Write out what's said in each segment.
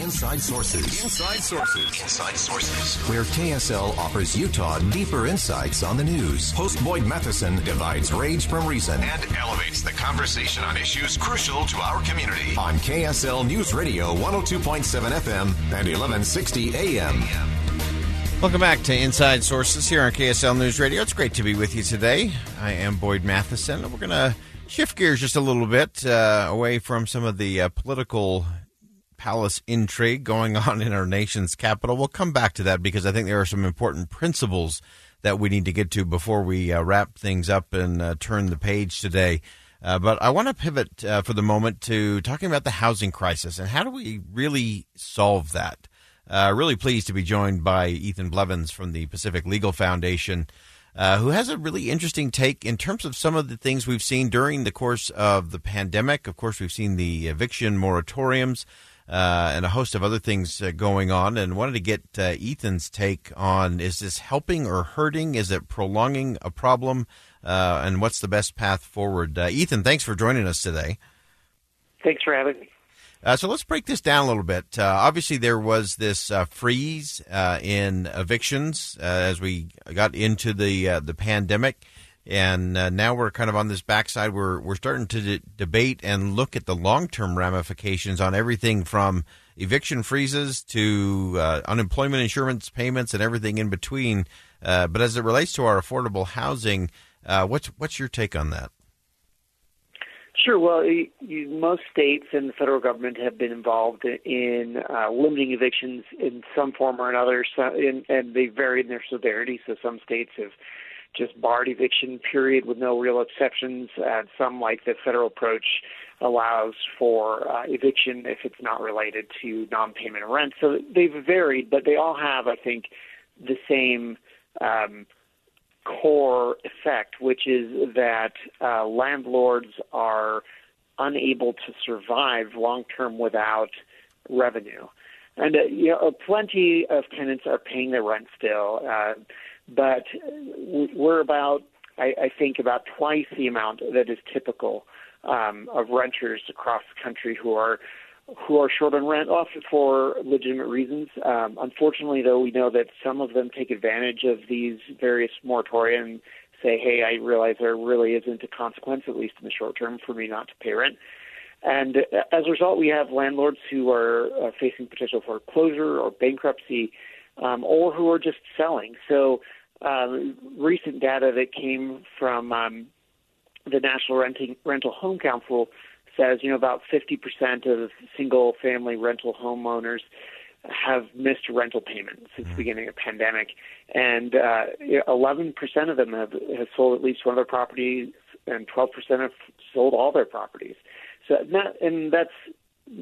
Inside Sources. Inside Sources. Inside Sources. Where KSL offers Utah deeper insights on the news. Host Boyd Matheson divides rage from reason and elevates the conversation on issues crucial to our community. On KSL News Radio 102.7 FM and 1160 AM. Welcome back to Inside Sources here on KSL News Radio. It's great to be with you today. I am Boyd Matheson. and We're going to shift gears just a little bit uh, away from some of the uh, political palace intrigue going on in our nation's capital. We'll come back to that because I think there are some important principles that we need to get to before we uh, wrap things up and uh, turn the page today. Uh, but I want to pivot uh, for the moment to talking about the housing crisis and how do we really solve that? Uh, really pleased to be joined by Ethan Blevins from the Pacific Legal Foundation, uh, who has a really interesting take in terms of some of the things we've seen during the course of the pandemic. Of course, we've seen the eviction moratoriums uh, and a host of other things uh, going on. And wanted to get uh, Ethan's take on is this helping or hurting? Is it prolonging a problem? Uh, and what's the best path forward? Uh, Ethan, thanks for joining us today. Thanks for having me. Uh, so let's break this down a little bit. obviously, there was this freeze in evictions as we got into the the pandemic and uh, now we're kind of on this backside. We're we're starting to de- debate and look at the long term ramifications on everything from eviction freezes to uh, unemployment insurance payments and everything in between. Uh, but as it relates to our affordable housing, uh, what's what's your take on that? Sure. Well, you, most states and the federal government have been involved in uh, limiting evictions in some form or another, so, and they vary in their severity. So some states have just barred eviction period with no real exceptions. And some, like the federal approach, allows for uh, eviction if it's not related to non-payment of rent. So they've varied, but they all have, I think, the same um, core effect, which is that uh, landlords are unable to survive long term without revenue. And uh, you know, plenty of tenants are paying their rent still. Uh, but we're about, I, I think, about twice the amount that is typical um, of renters across the country who are who are short on rent, often for legitimate reasons. Um, unfortunately, though, we know that some of them take advantage of these various moratoria and say, "Hey, I realize there really isn't a consequence, at least in the short term, for me not to pay rent." And as a result, we have landlords who are uh, facing potential foreclosure or bankruptcy, um, or who are just selling. So um, recent data that came from um, the National Renting, Rental Home Council says, you know, about 50% of single-family rental homeowners have missed rental payments since the mm-hmm. beginning of the pandemic, and uh, 11% of them have, have sold at least one of their properties, and 12% have sold all their properties. So, not, and that's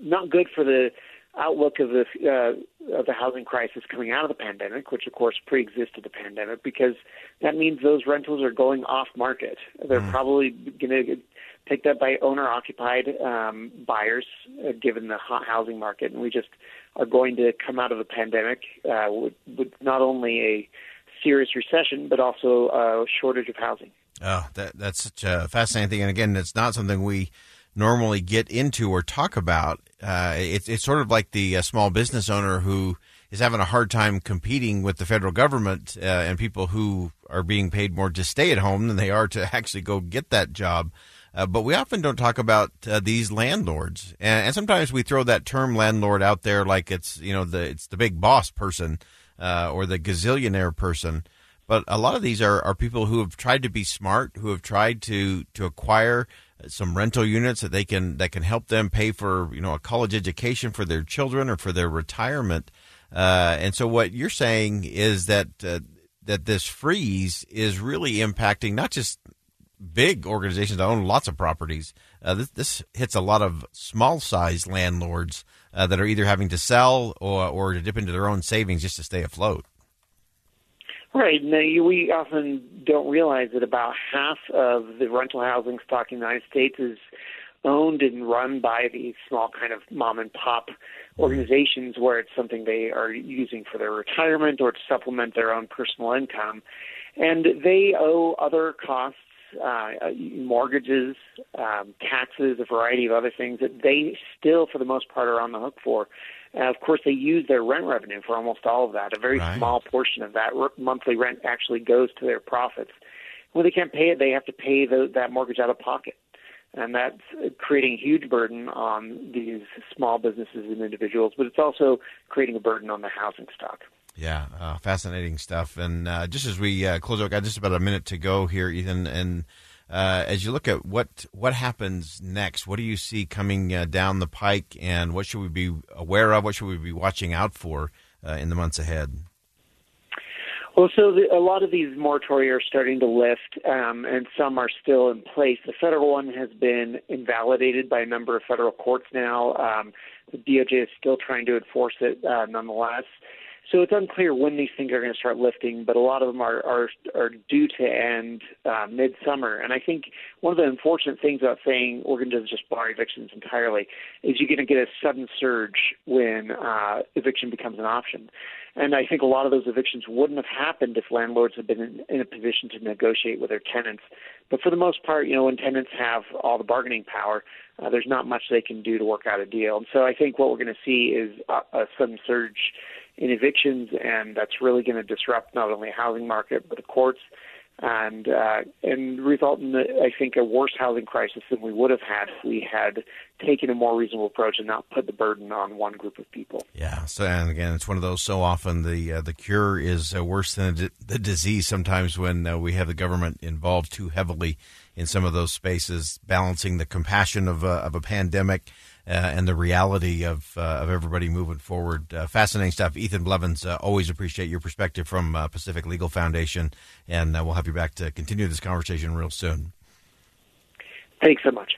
not good for the outlook of the uh, of the housing crisis coming out of the pandemic, which of course pre-existed the pandemic, because that means those rentals are going off market. They're mm. probably going to take that by owner-occupied um, buyers, uh, given the hot housing market, and we just are going to come out of the pandemic uh, with, with not only a serious recession, but also a shortage of housing. Oh, that, that's such a fascinating thing, and again, it's not something we normally get into or talk about. Uh, it's it's sort of like the uh, small business owner who is having a hard time competing with the federal government uh, and people who are being paid more to stay at home than they are to actually go get that job. Uh, but we often don't talk about uh, these landlords, and, and, sometimes we throw that term landlord out there like it's you know the it's the big boss person uh, or the gazillionaire person. But a lot of these are, are people who have tried to be smart, who have tried to to acquire some rental units that they can that can help them pay for you know a college education for their children or for their retirement. Uh, and so what you're saying is that uh, that this freeze is really impacting not just big organizations that own lots of properties. Uh, this, this, hits a lot of small size landlords uh, that are either having to sell or, or to dip into their own savings just to stay afloat. Right. Now, we often don't realize that about half of the rental housing stock in the United States is owned and run by these small kind of mom and pop organizations where it's something they are using for their retirement or to supplement their own personal income. And they owe other costs, uh, mortgages, um, taxes, a variety of other things that they still, for the most part, are on the hook for. Uh, of course, they use their rent revenue for almost all of that. A very right. small portion of that monthly rent actually goes to their profits. When they can't pay it, they have to pay the, that mortgage out of pocket and that's creating a huge burden on these small businesses and individuals, but it's also creating a burden on the housing stock. Yeah, uh, fascinating stuff. And uh, just as we uh, close out, got just about a minute to go here, Ethan. And uh, as you look at what what happens next, what do you see coming uh, down the pike, and what should we be aware of? What should we be watching out for uh, in the months ahead? Well, so the, a lot of these moratoria are starting to lift, um, and some are still in place. The federal one has been invalidated by a number of federal courts now. Um, the DOJ is still trying to enforce it uh, nonetheless. So it's unclear when these things are going to start lifting, but a lot of them are are, are due to end uh, midsummer. And I think one of the unfortunate things about saying we're going to just bar evictions entirely is you're going to get a sudden surge when uh, eviction becomes an option. And I think a lot of those evictions wouldn't have happened if landlords had been in, in a position to negotiate with their tenants. But for the most part, you know, when tenants have all the bargaining power, uh, there's not much they can do to work out a deal. And so I think what we're going to see is a, a sudden surge in evictions, and that's really going to disrupt not only the housing market but the courts and uh, and result in, I think, a worse housing crisis than we would have had if we had taken a more reasonable approach and not put the burden on one group of people. Yeah. So, and again, it's one of those. So often, the uh, the cure is uh, worse than the, the disease. Sometimes when uh, we have the government involved too heavily in some of those spaces, balancing the compassion of a, of a pandemic uh, and the reality of uh, of everybody moving forward. Uh, fascinating stuff. Ethan Blevins, uh, always appreciate your perspective from uh, Pacific Legal Foundation, and uh, we'll have you back to continue this conversation real soon. Thanks so much.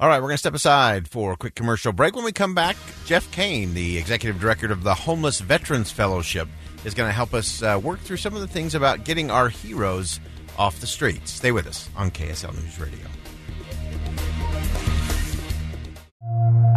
All right, we're going to step aside for a quick commercial break. When we come back, Jeff Kane, the executive director of the Homeless Veterans Fellowship, is going to help us work through some of the things about getting our heroes off the streets. Stay with us on KSL News Radio.